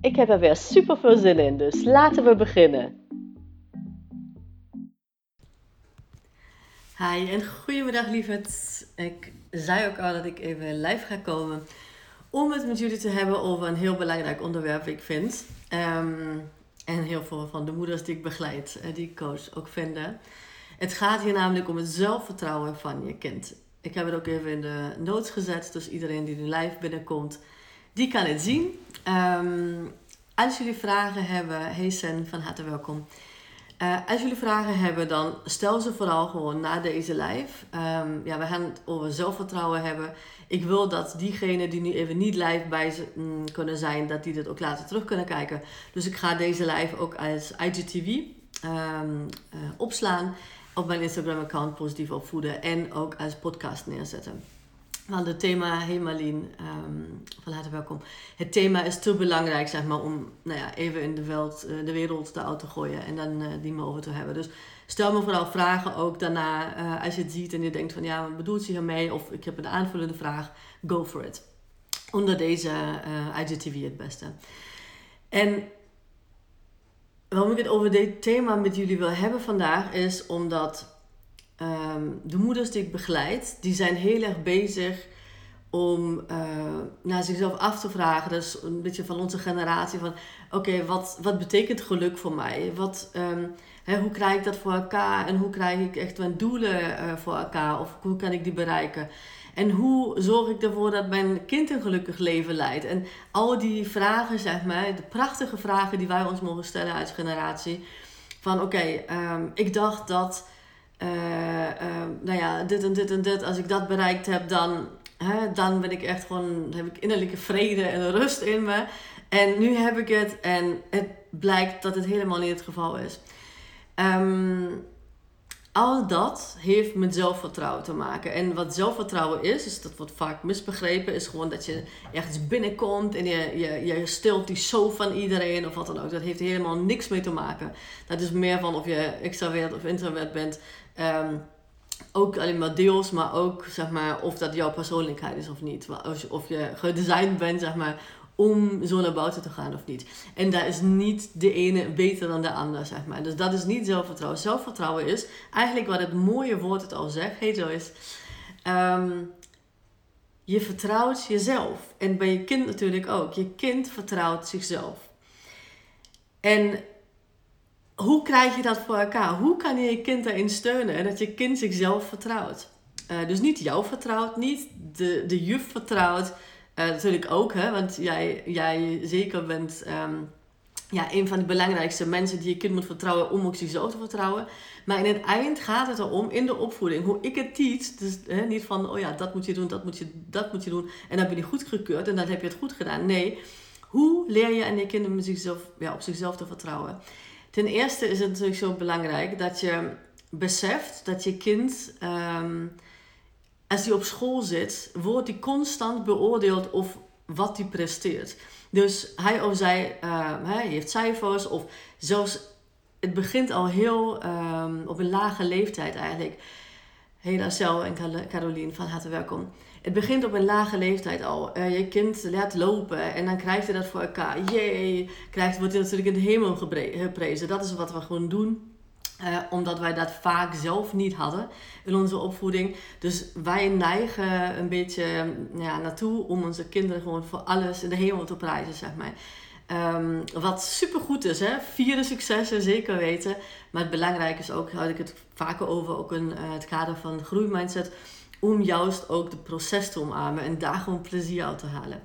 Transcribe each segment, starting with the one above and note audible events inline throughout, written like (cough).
Ik heb er weer super veel zin in, dus laten we beginnen. Hi en goedemiddag lieverd. Ik zei ook al dat ik even live ga komen om het met jullie te hebben over een heel belangrijk onderwerp, ik vind. Um, en heel veel van de moeders die ik begeleid, eh, die ik coach, ook vinden. Het gaat hier namelijk om het zelfvertrouwen van je kind. Ik heb het ook even in de notes gezet, dus iedereen die nu live binnenkomt, die kan het zien. Ehm, als jullie vragen hebben, hey Sen, van harte welkom. Uh, als jullie vragen hebben, dan stel ze vooral gewoon na deze live. Um, ja, we gaan het over zelfvertrouwen hebben. Ik wil dat diegenen die nu even niet live bij mm, kunnen zijn, dat die dit ook later terug kunnen kijken. Dus ik ga deze live ook als IGTV ehm, uh, opslaan op mijn Instagram-account positief opvoeden en ook als podcast neerzetten. Want het thema, hey Marlien, um, van harte welkom. Het thema is te belangrijk, zeg maar, om nou ja, even in de, veld, uh, de wereld te uit te gooien en dan uh, die me over te hebben. Dus stel me vooral vragen ook daarna, uh, als je het ziet en je denkt van, ja, wat bedoelt ze hiermee? Of ik heb een aanvullende vraag, go for it. Onder deze IGTV het beste. En waarom ik het over dit thema met jullie wil hebben vandaag is omdat um, de moeders die ik begeleid, die zijn heel erg bezig om uh, naar zichzelf af te vragen. Is een beetje van onze generatie van oké, wat, wat betekent geluk voor mij? Wat, hè, hoe krijg ik dat voor elkaar? En hoe krijg ik echt mijn doelen uh, voor elkaar? Of hoe kan ik die bereiken? En hoe zorg ik ervoor dat mijn kind een gelukkig leven leidt? En al die vragen, zeg maar, de prachtige vragen die wij ons mogen stellen als generatie. Van oké, ehm, ik dacht dat, uh, nou ja, dit en dit en dit, als ik dat bereikt heb, dan, hè, dan ben ik echt gewoon, heb ik innerlijke vrede en rust in me. En nu heb ik het en het blijkt dat het helemaal niet het geval is. Um, al dat heeft met zelfvertrouwen te maken. En wat zelfvertrouwen is, is dat wordt vaak misbegrepen, is gewoon dat je ergens binnenkomt en je, je, je stilt die zo van iedereen of wat dan ook. Dat heeft helemaal niks mee te maken. Dat is meer van of je extravert of introvert bent. Um, ook alleen maar deels, maar ook zeg maar of dat jouw persoonlijkheid is of niet. Of je gedesigned bent, zeg maar, om zo naar buiten te gaan of niet. En daar is niet de ene beter dan de ander, zeg maar. Dus dat is niet zelfvertrouwen. Zelfvertrouwen is eigenlijk wat het mooie woord het al zegt. Hey Joyce. Um, je vertrouwt jezelf. En bij je kind natuurlijk ook. Je kind vertrouwt zichzelf. En hoe krijg je dat voor elkaar? Hoe kan je je kind daarin steunen en dat je kind zichzelf vertrouwt? Uh, dus niet jou vertrouwt, niet de, de juf vertrouwt, uh, natuurlijk ook, hè, want jij, jij zeker bent um, ja, een van de belangrijkste mensen die je kind moet vertrouwen om ook zichzelf te vertrouwen. Maar in het eind gaat het erom, in de opvoeding, hoe ik het teach. Dus hè, niet van, oh ja, dat moet je doen, dat moet je, dat moet je doen. En dan ben je goedgekeurd en dan heb je het goed gedaan. Nee, hoe leer je aan je kinderen zichzelf, ja, op zichzelf te vertrouwen? Ten eerste is het natuurlijk zo belangrijk dat je beseft dat je kind... Um, als hij op school zit, wordt hij constant beoordeeld of wat hij presteert. Dus hij of zij uh, hij heeft cijfers of zelfs het begint al heel um, op een lage leeftijd eigenlijk. Hey Marcel en Caroline, van harte welkom. Het begint op een lage leeftijd al. Uh, je kind laat lopen en dan krijgt hij dat voor elkaar. Jee, krijgt, wordt hij natuurlijk in de hemel geprezen. Dat is wat we gewoon doen. Uh, omdat wij dat vaak zelf niet hadden in onze opvoeding. Dus wij neigen een beetje ja, naartoe om onze kinderen gewoon voor alles in de hemel te prijzen, zeg maar. Um, wat supergoed is, hè? Vierde successen, zeker weten. Maar het belangrijke is ook, had ik het vaker over, ook in uh, het kader van groeimindset, om juist ook het proces te omarmen en daar gewoon plezier uit te halen.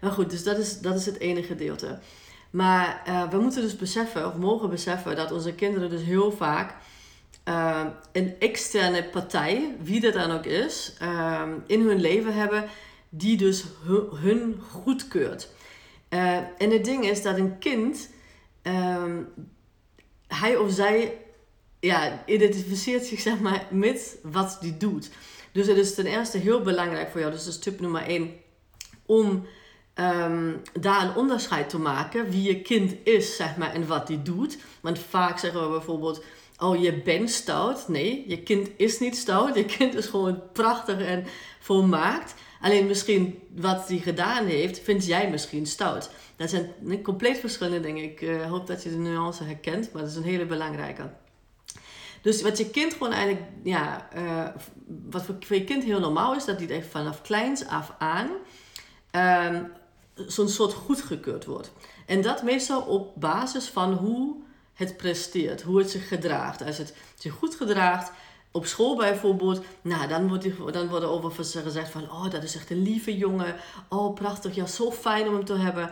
Maar goed, dus dat is, dat is het ene gedeelte. Maar uh, we moeten dus beseffen, of mogen beseffen, dat onze kinderen dus heel vaak uh, een externe partij, wie dat dan ook is, uh, in hun leven hebben, die dus hun, hun goedkeurt. Uh, en het ding is dat een kind, ehm, hij of zij ja, identificeert zich zeg maar met wat die doet. Dus het is ten eerste heel belangrijk voor jou, dus dat is tip nummer 1, om Ehm, daar een onderscheid te maken wie je kind is, zeg maar, en wat die doet. Want vaak zeggen we bijvoorbeeld, oh, je bent stout. Nee, je kind is niet stout. Je kind is gewoon prachtig en volmaakt. Alleen misschien wat hij gedaan heeft, vind jij misschien stout. Dat zijn compleet verschillende dingen. Ik uh, hoop dat je de nuance herkent, maar dat is een hele belangrijke. Dus wat je kind gewoon eigenlijk, ja, uh, wat voor je kind heel normaal is, dat hij echt vanaf kleins af aan um, zo'n soort goedgekeurd wordt. En dat meestal op basis van hoe het presteert, hoe het zich gedraagt. Als het zich goed gedraagt, op school bijvoorbeeld, nou, dan wordt, die, dan wordt er over gezegd van, oh, dat is echt een lieve jongen. Oh, prachtig, ja, zo fijn om hem te hebben.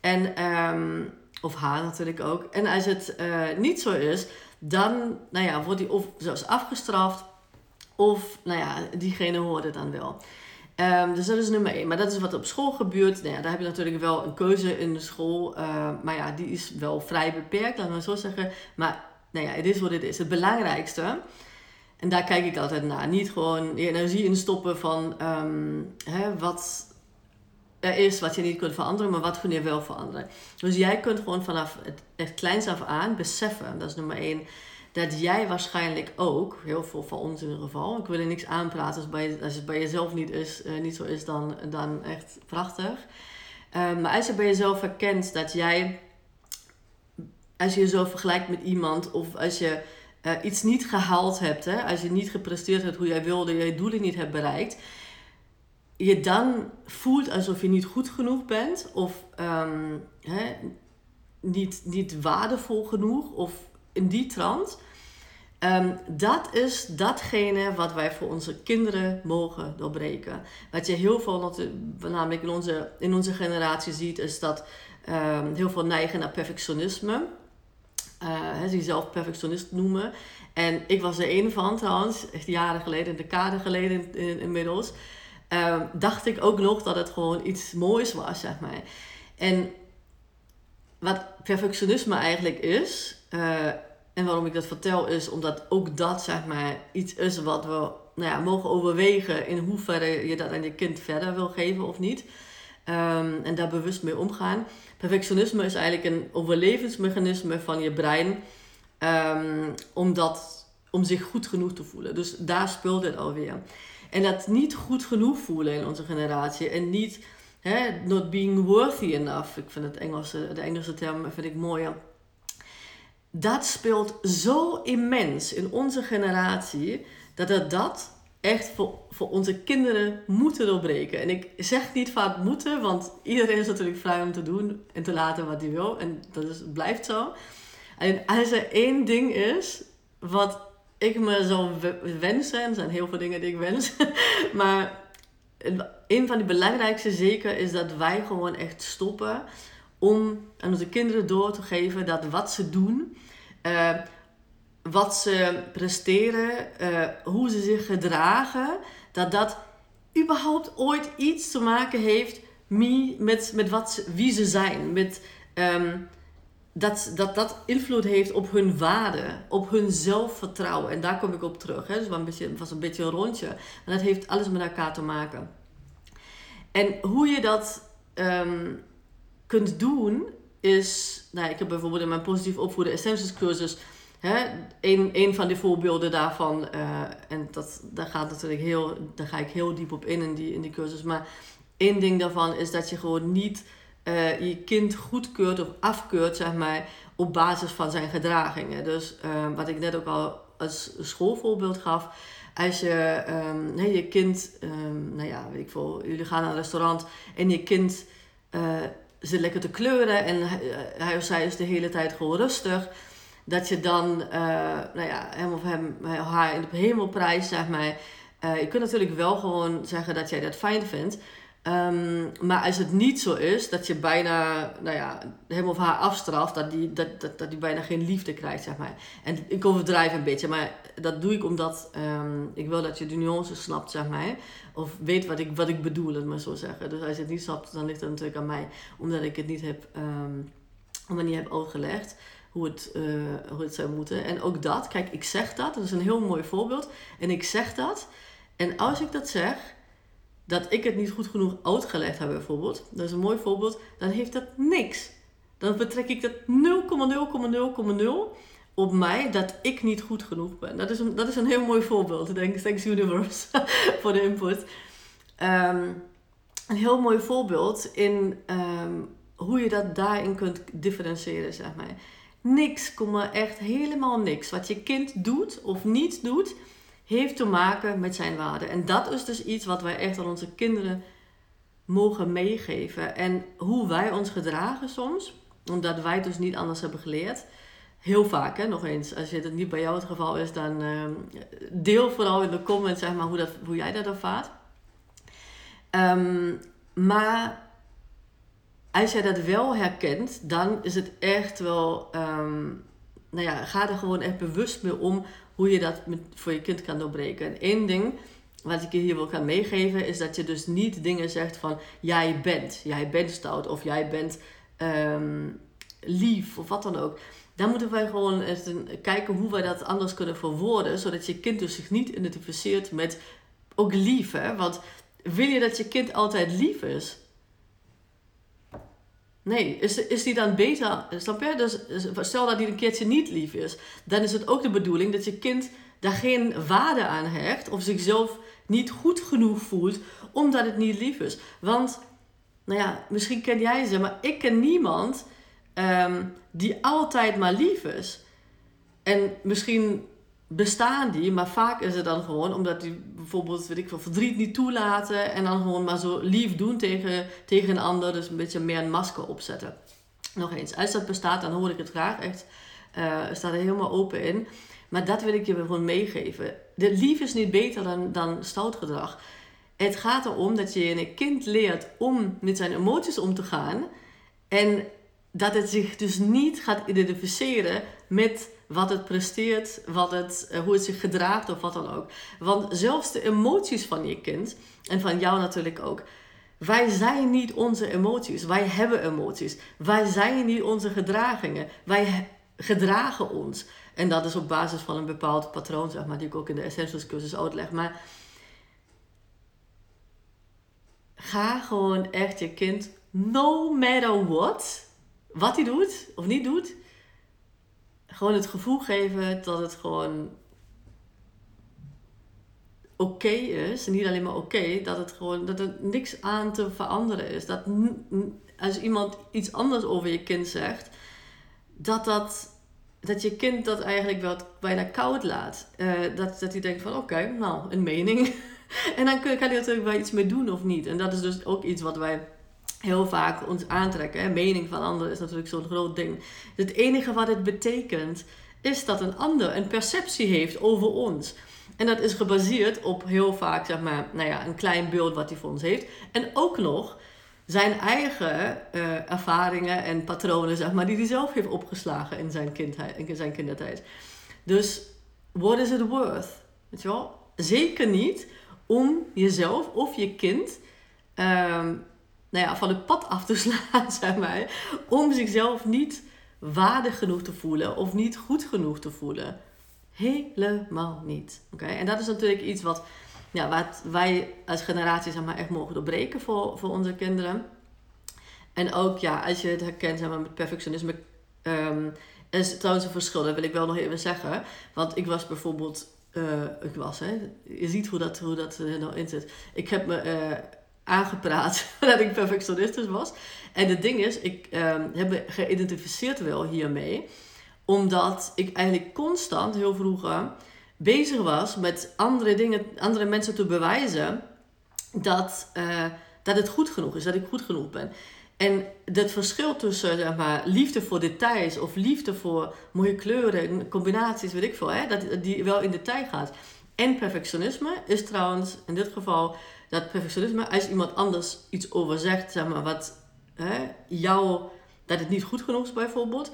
En, um, of haar natuurlijk ook. En als het uh, niet zo is, dan nou ja, wordt hij of zelfs afgestraft, of nou ja, diegene hoorde dan wel. Um, dus dat is nummer één. Maar dat is wat op school gebeurt. Nou daar heb je natuurlijk wel een keuze in de school. Uh, maar ja, die is wel vrij beperkt, laten we zo zeggen. Maar nou ja, het is wat het is. Het belangrijkste, en daar kijk ik altijd naar. Niet gewoon je energie instoppen van um, hè, wat er is, wat je niet kunt veranderen, maar wat kun je wel veranderen. Dus jij kunt gewoon vanaf het, het kleins af aan beseffen, dat is nummer één dat jij waarschijnlijk ook, heel veel van ons in ieder geval, ik wil er niks aanpraten als, bij, als het bij jezelf niet, is, uh, niet zo is, dan, dan echt prachtig. Um, maar als je bij jezelf herkent dat jij, als je jezelf vergelijkt met iemand of als je uh, iets niet gehaald hebt, hè, als je niet gepresteerd hebt hoe jij wilde, je doelen niet hebt bereikt, je dan voelt alsof je niet goed genoeg bent of um, hè, niet, niet waardevol genoeg of in die trant. Um, dat is datgene wat wij voor onze kinderen mogen doorbreken. Wat je heel veel, namelijk in onze, in onze generatie ziet, is dat um, heel veel neigen naar perfectionisme. Uh, zichzelf perfectionist noemen. En ik was er een van trouwens, echt jaren geleden, decade geleden in, inmiddels. Um, dacht ik ook nog dat het gewoon iets moois was, zeg maar. En wat perfectionisme eigenlijk is, uh, en waarom ik dat vertel is omdat ook dat zeg maar iets is wat we nou ja, mogen overwegen in hoeverre je dat aan je kind verder wil geven of niet. Um, en daar bewust mee omgaan. Perfectionisme is eigenlijk een overlevingsmechanisme van je brein um, om, dat, om zich goed genoeg te voelen. Dus daar speelt het alweer. En dat niet goed genoeg voelen in onze generatie en niet not being worthy enough. Ik vind het Engelse, de Engelse term vind ik mooier dat speelt zo immens in onze generatie dat we dat echt voor, voor onze kinderen moeten doorbreken. En ik zeg niet vaak moeten, want iedereen is natuurlijk vrij om te doen en te laten wat hij wil. En dat is, blijft zo. En als er één ding is wat ik me zou wensen, er zijn heel veel dingen die ik wens, (laughs) maar een van de belangrijkste zeker is dat wij gewoon echt stoppen om aan onze kinderen door te geven dat wat ze doen, uh, wat ze presteren, uh, hoe ze zich gedragen, dat dat überhaupt ooit iets te maken heeft met, met wat wie ze zijn. Met, um, dat, dat dat invloed heeft op hun waarde, op hun zelfvertrouwen. En daar kom ik op terug. Dus was een beetje, was een beetje een rondje. En dat heeft alles met elkaar te maken. En hoe je dat um, kunt doen, is, nou, ik heb bijvoorbeeld in mijn positief opvoeden essentials cursus, hè, een, een van de voorbeelden daarvan, uh, en dat, daar, gaat natuurlijk heel, daar ga ik heel diep op in in die, in die cursus, maar één ding daarvan is dat je gewoon niet uh, je kind goedkeurt of afkeurt, zeg maar, op basis van zijn gedragingen. Dus uh, wat ik net ook al als schoolvoorbeeld gaf, als je um, je kind, um, nou ja, weet ik veel, jullie gaan naar een restaurant en je kind zit lekker te kleuren en hij of zij is de hele tijd gewoon rustig. Dat je dan, uh, nou ja, hem of hem, haar in de hemel prijst, zeg maar. Je kunt natuurlijk wel gewoon zeggen dat jij dat fijn vindt. Ehm, maar als het niet zo is, dat je bijna nou ja, hem of haar afstraft, dat die, dat, dat, dat die bijna geen liefde krijgt, zeg maar. En ik overdrijf een beetje, maar dat doe ik omdat ehm, ik wil dat je de nuances snapt, zeg maar. Of weet wat ik, wat ik bedoel, het maar zo zeggen. Dus als je het niet snapt, dan ligt het natuurlijk aan mij, omdat ik het niet heb, um, omdat niet heb uitgelegd hoe het, uh, hoe het zou moeten. En ook dat, kijk, ik zeg dat, dat is een heel mooi voorbeeld. En ik zeg dat, en als ik dat zeg dat ik het niet goed genoeg uitgelegd heb bijvoorbeeld, dat is een mooi voorbeeld, dan heeft dat niks. Dan betrek ik dat 0,0,0,0 op mij dat ik niet goed genoeg ben. Dat is een, dat is een heel mooi voorbeeld. Denk, thanks universe (laughs) voor de input. Ehm, een heel mooi voorbeeld in ehm, hoe je dat daarin kunt differentiëren, zeg maar. Niks, echt helemaal niks. Wat je kind doet of niet doet, heeft te maken met zijn waarde. En dat is dus iets wat wij echt aan onze kinderen mogen meegeven. En hoe wij ons gedragen soms, omdat wij het dus niet anders hebben geleerd. Heel vaak, hè, nog eens. Als het niet bij jou het geval is, dan uh, deel vooral in de comments zeg maar, hoe, dat, hoe jij dat ervaart. Um, maar als jij dat wel herkent, dan is het echt wel. Um, nou ja, ga er gewoon echt bewust mee om hoe je dat voor je kind kan doorbreken. En één ding wat ik je hier wil gaan meegeven is dat je dus niet dingen zegt van jij bent, jij bent stout of jij bent um, lief of wat dan ook. Dan moeten wij gewoon eens kijken hoe wij dat anders kunnen verwoorden, zodat je kind dus zich niet identificeert met ook lief. Hè? Want wil je dat je kind altijd lief is? Nee, is, is die dan beter? Snap je? Dus stel dat die een keertje niet lief is, dan is het ook de bedoeling dat je kind daar geen waarde aan hecht of zichzelf niet goed genoeg voelt omdat het niet lief is. Want, nou ja, misschien ken jij ze, maar ik ken niemand ehm, die altijd maar lief is. En misschien bestaan die, maar vaak is het dan gewoon omdat die bijvoorbeeld, weet ik verdriet niet toelaten en dan gewoon maar zo lief doen tegen, tegen een ander, dus een beetje meer een masker opzetten. Nog eens, als dat bestaat, dan hoor ik het graag echt. Uh, staat er helemaal open in. Maar dat wil ik je gewoon meegeven. De lief is niet beter dan, dan stout gedrag. Het gaat erom dat je een kind leert om met zijn emoties om te gaan. En dat het zich dus niet gaat identificeren met wat het presteert, wat het, eh, hoe het zich gedraagt of wat dan ook. Want zelfs de emoties van je kind, en van jou natuurlijk ook, wij zijn niet onze emoties. Wij hebben emoties. Wij zijn niet onze gedragingen. Wij gedragen ons. En dat is op basis van een bepaald patroon, zeg maar, die ik ook in de Essentials cursus uitleg. Maar ga gewoon echt je kind, no matter what, wat hij doet of niet doet, gewoon het gevoel geven dat het gewoon oké is. En niet alleen maar oké, dat het gewoon dat er niks aan te veranderen is. Dat als iemand iets anders over je kind zegt, dat dat. Dat je kind dat eigenlijk wel bijna koud laat. Uh, dat, dat hij denkt van oké, nou, een mening. (laughs) en dan kan hij natuurlijk wel iets mee doen of niet. En dat is dus ook iets wat wij heel vaak ons aantrekken. Hè? Mening van anderen is natuurlijk zo'n groot ding. Het enige wat het betekent is dat een ander een perceptie heeft over ons. En dat is gebaseerd op heel vaak, zeg maar, nou ja, een klein beeld wat hij voor ons heeft. En ook nog zijn eigen uh, ervaringen en patronen, zeg maar, die hij zelf heeft opgeslagen in zijn, kindheid, in zijn kindertijd. Dus, what is it worth? Weet je wel? Zeker niet om jezelf of je kind um, nou ja, van het pad af te (laughs) slaan, zeg maar. Om zichzelf niet waardig genoeg te voelen of niet goed genoeg te voelen. Helemaal niet. Oké, En dat is natuurlijk iets wat, ja, wat wij als generatie zeg maar, echt mogen doorbreken voor, voor onze kinderen. En ook, ja, als je het herkent zeg maar, met perfectionisme, um, is trouwens een verschil, dat wil ik wel nog even zeggen. Want ik was bijvoorbeeld, uh, ik was, hè, je ziet hoe dat, hoe dat er nou in zit. Ik heb me... Uh, aangepraat (laughs) dat ik perfectionistisch was. En het ding is, ik um, heb me geïdentificeerd wel hiermee. Omdat ik eigenlijk constant, heel vroeger, bezig was met andere dingen, andere mensen te bewijzen dat, uh, dat het goed genoeg is, dat ik goed genoeg ben. En dat verschil tussen zeg maar, liefde voor details of liefde voor mooie kleuren, combinaties, weet ik veel, hè, dat die wel in detail gaat. En perfectionisme is trouwens in dit geval dat perfectionisme, als iemand anders iets over zegt, zeg maar, wat hè, jou, dat het niet goed genoeg is bijvoorbeeld,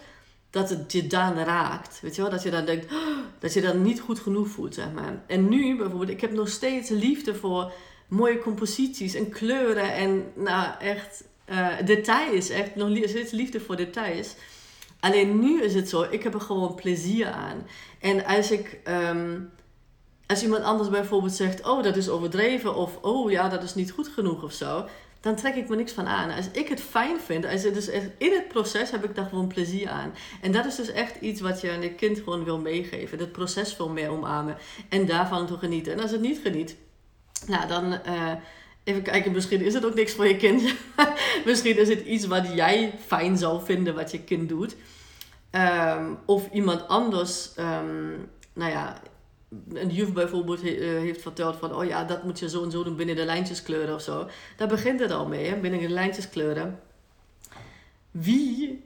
dat het je dan raakt. Weet je wel? Dat je dan denkt, oh, dat je dan niet goed genoeg voelt, zeg maar. En nu bijvoorbeeld, ik heb nog steeds liefde voor mooie composities en kleuren en nou echt uh, details. Echt nog steeds liefde voor details. Alleen nu is het zo, ik heb er gewoon plezier aan. En als ik, ehm, als iemand anders bijvoorbeeld zegt, oh dat is overdreven of oh ja dat is niet goed genoeg of zo, dan trek ik me niks van aan. Als ik het fijn vind, als het dus echt, in het proces heb ik daar gewoon plezier aan. En dat is dus echt iets wat je aan je kind gewoon wil meegeven. Het proces veel meer omarmen en daarvan te genieten. En als het niet geniet, nou dan... Uh, Even kijken, misschien is het ook niks voor je kind. (laughs) misschien is het iets wat jij fijn zou vinden wat je kind doet. Ehm, of iemand anders, um, nou ja, een juf bijvoorbeeld he, uh, heeft verteld van, oh ja, dat moet je zo en zo doen binnen de lijntjes kleuren of zo. Daar begint het al mee, hè? binnen de lijntjes kleuren. Wie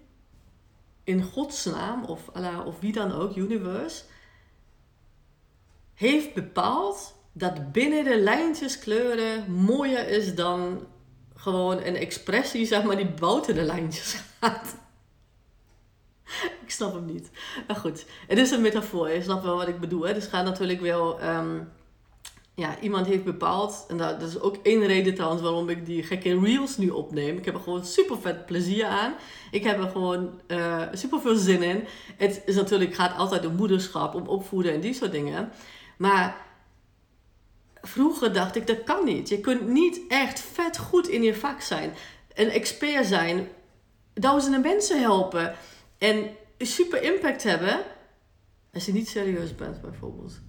in godsnaam, of, Allah, of wie dan ook, universe, heeft bepaald dat binnen de lijntjes kleuren mooier is dan gewoon een expressie, zeg maar, die buiten de lijntjes (laughs) gaat. Snap hem niet. Maar goed, het is een metafoor. Je snapt wel wat ik bedoel. Hè? Dus gaat natuurlijk wel... Um, ja, iemand heeft bepaald... En dat, is ook één reden trouwens waarom ik die gekke reels nu opneem. Ik heb er gewoon super vet plezier aan. Ik heb er gewoon uh, super veel zin in. Het is natuurlijk, gaat altijd om moederschap, om opvoeden en die soort dingen. Maar vroeger dacht ik, dat kan niet. Je kunt niet echt vet goed in je vak zijn. Een expert zijn. Duizenden mensen helpen en super impact hebben als je niet serieus bent, bijvoorbeeld.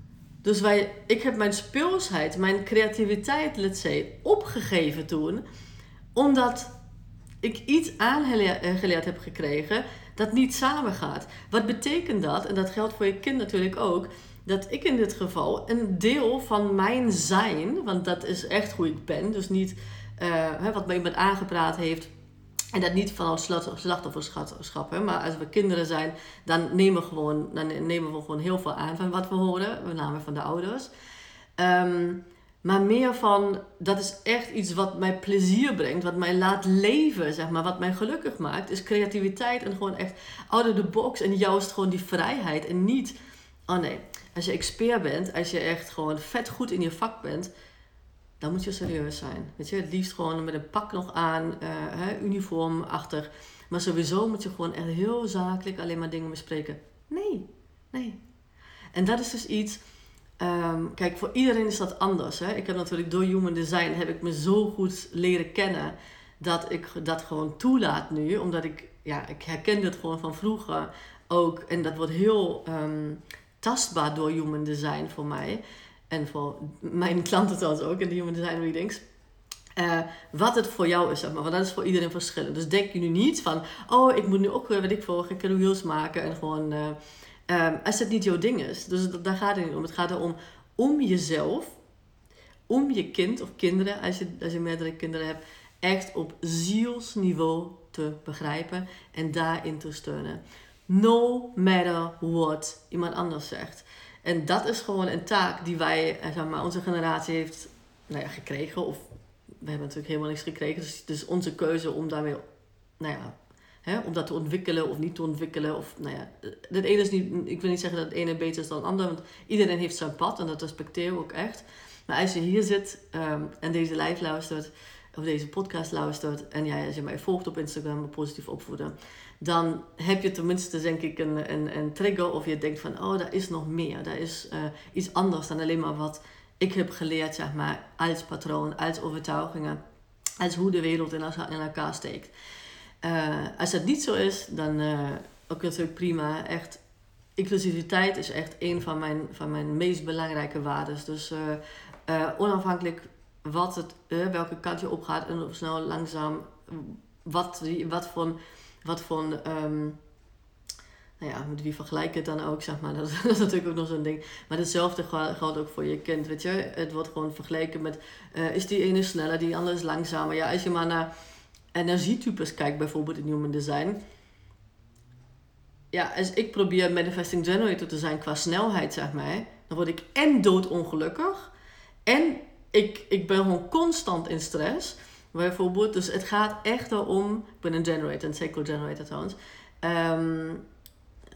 Dus wij, ik heb mijn speelsheid, mijn creativiteit, let's say, opgegeven toen, omdat ik iets aangeleerd heb gekregen dat niet samengaat. Wat betekent dat? En dat geldt voor je kind natuurlijk ook. Dat ik in dit geval een deel van mijn zijn, want dat is echt hoe ik ben, dus niet uh, wat me iemand aangepraat heeft, en dat niet vanuit slachtofferschap, hè? maar als we kinderen zijn, dan nemen, we gewoon, dan nemen we gewoon heel veel aan van wat we horen, met name van de ouders. Ehm, maar meer van, dat is echt iets wat mij plezier brengt, wat mij laat leven, zeg maar, wat mij gelukkig maakt, is creativiteit en gewoon echt out of the box en juist gewoon die vrijheid. En niet, oh nee, als je expert bent, als je echt gewoon vet goed in je vak bent, dan moet je serieus zijn. Weet je, het liefst gewoon met een pak nog aan, uh, hè, uniformachtig. Maar sowieso moet je gewoon echt heel zakelijk alleen maar dingen bespreken. Nee, nee. En dat is dus iets. Ehm, kijk, voor iedereen is dat anders. Hè? Ik heb natuurlijk door Human Design heb ik me zo goed leren kennen dat ik dat gewoon toelaat nu. Omdat ik, ja, ik herken dit gewoon van vroeger ook. En dat wordt heel um, tastbaar door Human Design voor mij en voor mijn klanten trouwens ook in de Human Design Readings. Uh, wat het voor jou is, zeg maar. Want dat is voor iedereen verschillend. Dus denk je nu niet van, oh, ik moet nu ook, weet ik veel, gekke reels maken en gewoon, uh, um, als het niet jouw ding is. Dus daar gaat het niet om. Het gaat erom, om jezelf, om je kind of kinderen, als je, als je meerdere kinderen hebt, echt op zielsniveau te begrijpen en daarin te steunen. No matter what iemand anders zegt. En dat is gewoon een taak die wij, eh, zeg maar, onze generatie heeft nou ja, gekregen. Of we hebben natuurlijk helemaal niks gekregen. Dus is onze keuze om daarmee, nou ja, hè, om dat te ontwikkelen of niet te ontwikkelen. Of, nou ja, het ene is niet, ik wil niet zeggen dat het ene beter is dan het andere. Want iedereen heeft zijn pad en dat respecteren we ook echt. Maar als je hier zit um, en deze live luistert, of deze podcast luistert. En ja, als mij volgt op Instagram, positief opvoeden dan heb je tenminste denk ik een, een, een trigger of je denkt van oh, daar is nog meer. Daar is uh, iets anders dan alleen maar wat ik heb geleerd, zeg maar, als patroon, als overtuigingen, als hoe de wereld in, elkaar steekt. Uh, als dat niet zo is, dan uh, ook natuurlijk prima. Echt, inclusiviteit is echt een van mijn, van mijn meest belangrijke waarden. Dus onafhankelijk wat het, welke kant je opgaat en of snel, langzaam, wat, wat voor wat voor. Um, nou ja, met wie vergelijk het dan ook, zeg maar. (laughs) Dat, is natuurlijk ook nog zo'n ding. Maar hetzelfde geldt ook voor je kind, weet je. Het wordt gewoon vergeleken met, uh, is die ene sneller, die andere is langzamer. Ja, als je maar naar energietypes kijkt, bijvoorbeeld in Human Design. Ja, als ik probeer manifesting generator te zijn qua snelheid, zeg maar. dan word ik en doodongelukkig. En ik, ik ben gewoon constant in stress. Bijvoorbeeld, dus het gaat echt erom. Ik ben een generator, een cycle generator trouwens. Um, 6-2.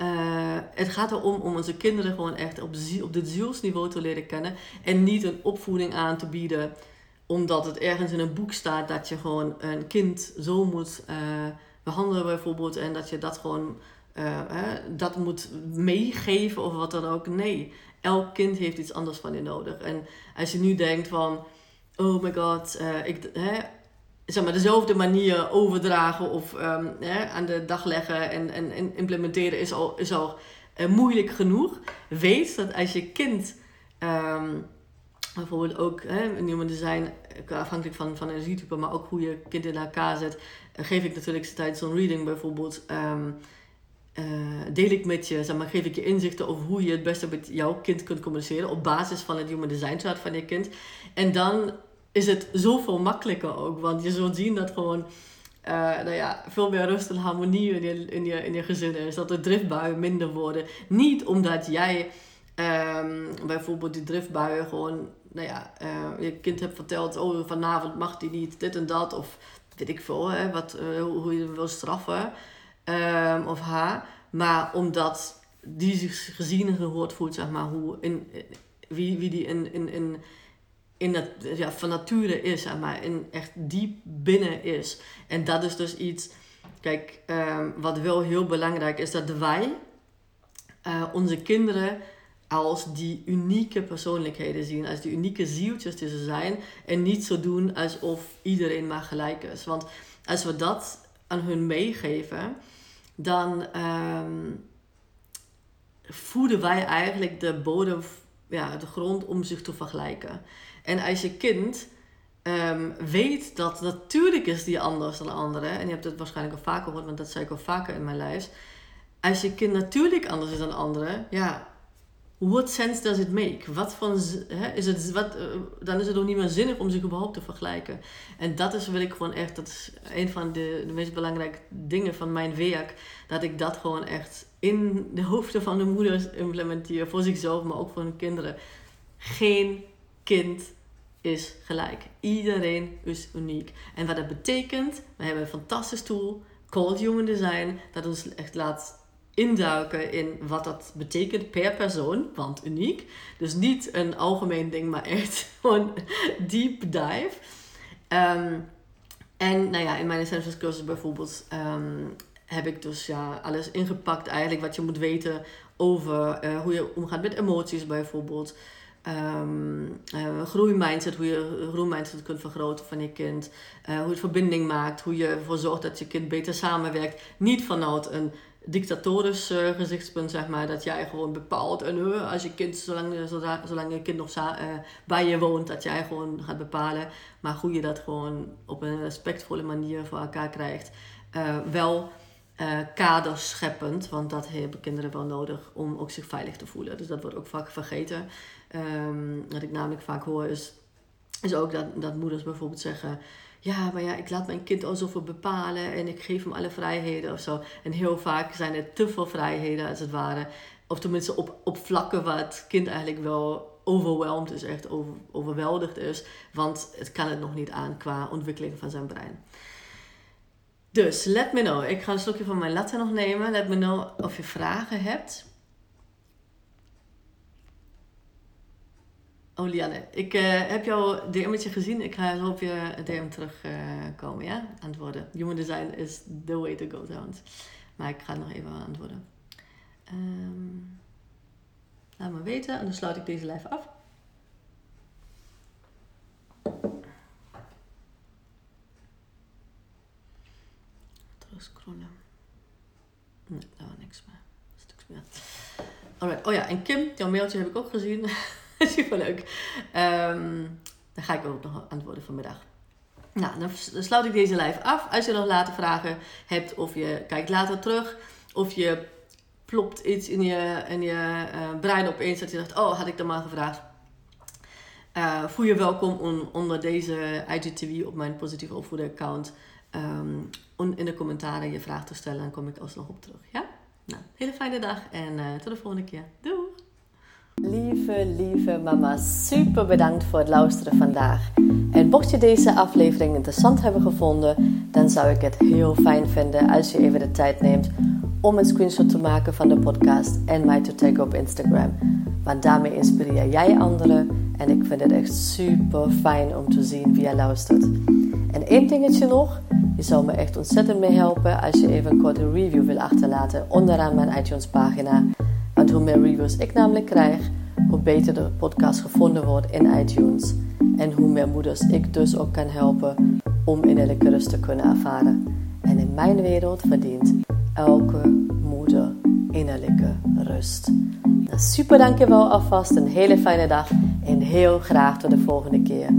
Uh, het gaat erom om onze kinderen gewoon echt op, op dit zielsniveau te leren kennen. En niet een opvoeding aan te bieden. Omdat het ergens in een boek staat dat je gewoon een kind zo moet uh, behandelen bijvoorbeeld. En dat je dat gewoon uh, dat moet meegeven of wat dan ook. Nee, elk kind heeft iets anders van je nodig. En als je nu denkt van, oh my god, uh, ik, hè, zeg maar, dezelfde manier overdragen of um, hè, aan de dag leggen en, en, en, implementeren is al, is al uh, moeilijk genoeg. Weet dat als je kind um, bijvoorbeeld ook hè, een human design, afhankelijk van, van energietype, maar ook hoe je kind in elkaar zet, geef ik natuurlijk tijdens zo'n reading bijvoorbeeld. Uh, deel ik met je, zeg maar, geef ik je inzichten over hoe je het beste met jouw kind kunt communiceren op basis van het human design chart van je kind. En dan is het zoveel makkelijker ook, want je zult zien dat gewoon uh, nou ja, veel meer rust en harmonie in je, in, je, in je gezin is. Dat de driftbuien minder worden. Niet omdat jij um, bijvoorbeeld die driftbuien gewoon, nou ja, uh, je kind hebt verteld, oh vanavond mag die niet dit en dat, of weet ik veel, hè, wat, uh, hoe je wil straffen um, of haar. Maar omdat die zich gezien en gehoord voelt, zeg maar, hoe in, wie, wie die in, in, in, in dat, ja, van nature is, maar, in echt diep binnen is. En dat is dus iets, kijk, um, wat wel heel belangrijk is, dat wij uh, onze kinderen als die unieke persoonlijkheden zien, als die unieke zieltjes die ze zijn, en niet zo doen alsof iedereen maar gelijk is. Want als we dat aan hun meegeven, dan um, voeden wij eigenlijk de bodem, ja, de grond om zich te vergelijken. En als je kind um, weet dat natuurlijk is die anders dan anderen, en je hebt het waarschijnlijk al vaker gehoord, want dat zei ik al vaker in mijn lijst. Als je kind natuurlijk anders is dan anderen, ja, what sense does it make? Wat van, hè, is het, wat, uh, dan is het ook niet meer zinnig om zich überhaupt te vergelijken. En dat is wil ik gewoon echt, dat is een van de, de meest belangrijke dingen van mijn werk. Dat ik dat gewoon echt in de hoofden van de moeders implementeer. Voor zichzelf, maar ook voor hun kinderen. Geen kind is gelijk. Iedereen is uniek. En wat dat betekent, we hebben een fantastisch tool, Called Human Design, dat ons echt laat induiken in wat dat betekent per persoon, want uniek. Dus niet een algemeen ding, maar echt (laughs) gewoon deep dive. Um, en nou ja, in mijn Essentials cursus bijvoorbeeld um, heb ik dus ja, alles ingepakt eigenlijk wat je moet weten over uh, hoe je omgaat met emoties bijvoorbeeld. Um, groeimindset, hoe je groeimindset kunt vergroten van je kind. Uh, hoe je verbinding maakt, hoe je ervoor zorgt dat je kind beter samenwerkt. Niet vanuit een dictatorisch uh, gezichtspunt, zeg maar, dat jij gewoon bepaalt. En als je kind, zolang, zolang je kind nog bij je woont, dat jij gewoon gaat bepalen. Maar hoe je dat gewoon op een respectvolle manier voor elkaar krijgt. wel kaders scheppend, want dat hebben kinderen wel nodig om ook zich veilig te voelen. Dus dat wordt ook vaak vergeten. Um, wat ik namelijk vaak hoor is, is ook dat, dat moeders bijvoorbeeld zeggen ja, maar ja, ik laat mijn kind al zoveel bepalen en ik geef hem alle vrijheden of zo. En heel vaak zijn er te veel vrijheden, als het ware. Of tenminste op, op vlakken waar het kind eigenlijk wel overweldigd is, echt over, overweldigd is. Want het kan het nog niet aan qua ontwikkeling van zijn brein. Dus, let me know. Ik ga een slokje van mijn latte nog nemen. Let me know of je vragen hebt. Oh Lianne, ik uh, heb jouw DM'tje gezien. Ik ga op je DM terugkomen, ja? Antwoorden. Human design is the way to go trouwens. Maar ik ga nog even antwoorden. Um, laat me weten en dan sluit ik deze live af. Scrollen. Nee, daar was niks meer. Stuk meer. Alright. Oh ja, en Kim, jouw mailtje heb ik ook gezien. (laughs) Superleuk. Um, dan ga ik ook nog antwoorden vanmiddag. Nou, dan sluit ik deze live af. Als je nog later vragen hebt of je kijkt later terug of je plopt iets in je, in je uh, brein opeens dat je dacht, oh, had ik dat maar gevraagd. Uh, voel je welkom om onder deze IGTV op mijn positieve opvoeden account um, in de commentaren je vraag te stellen. Dan kom ik alsnog op terug. Ja? Nou, hele fijne dag en uh, tot de volgende keer. Doei! Lieve, lieve mama, super bedankt voor het luisteren vandaag. En mocht je deze aflevering interessant hebben gevonden, dan zou ik het heel fijn vinden als je even de tijd neemt om een screenshot te maken van de podcast en mij te taggen op Instagram. Want daarmee inspireer jij anderen en ik vind het echt super fijn om te zien wie jij luistert. En één dingetje nog, je zou me echt ontzettend mee helpen als je even een korte review wil achterlaten onderaan mijn iTunes pagina. Want hoe meer reviews ik namelijk krijg, hoe beter de podcast gevonden wordt in iTunes. En hoe meer moeders ik dus ook kan helpen om innerlijke rust te kunnen ervaren. En in mijn wereld verdient elke moeder innerlijke rust. Nou, super dankjewel alvast, een hele fijne dag en heel graag tot de volgende keer.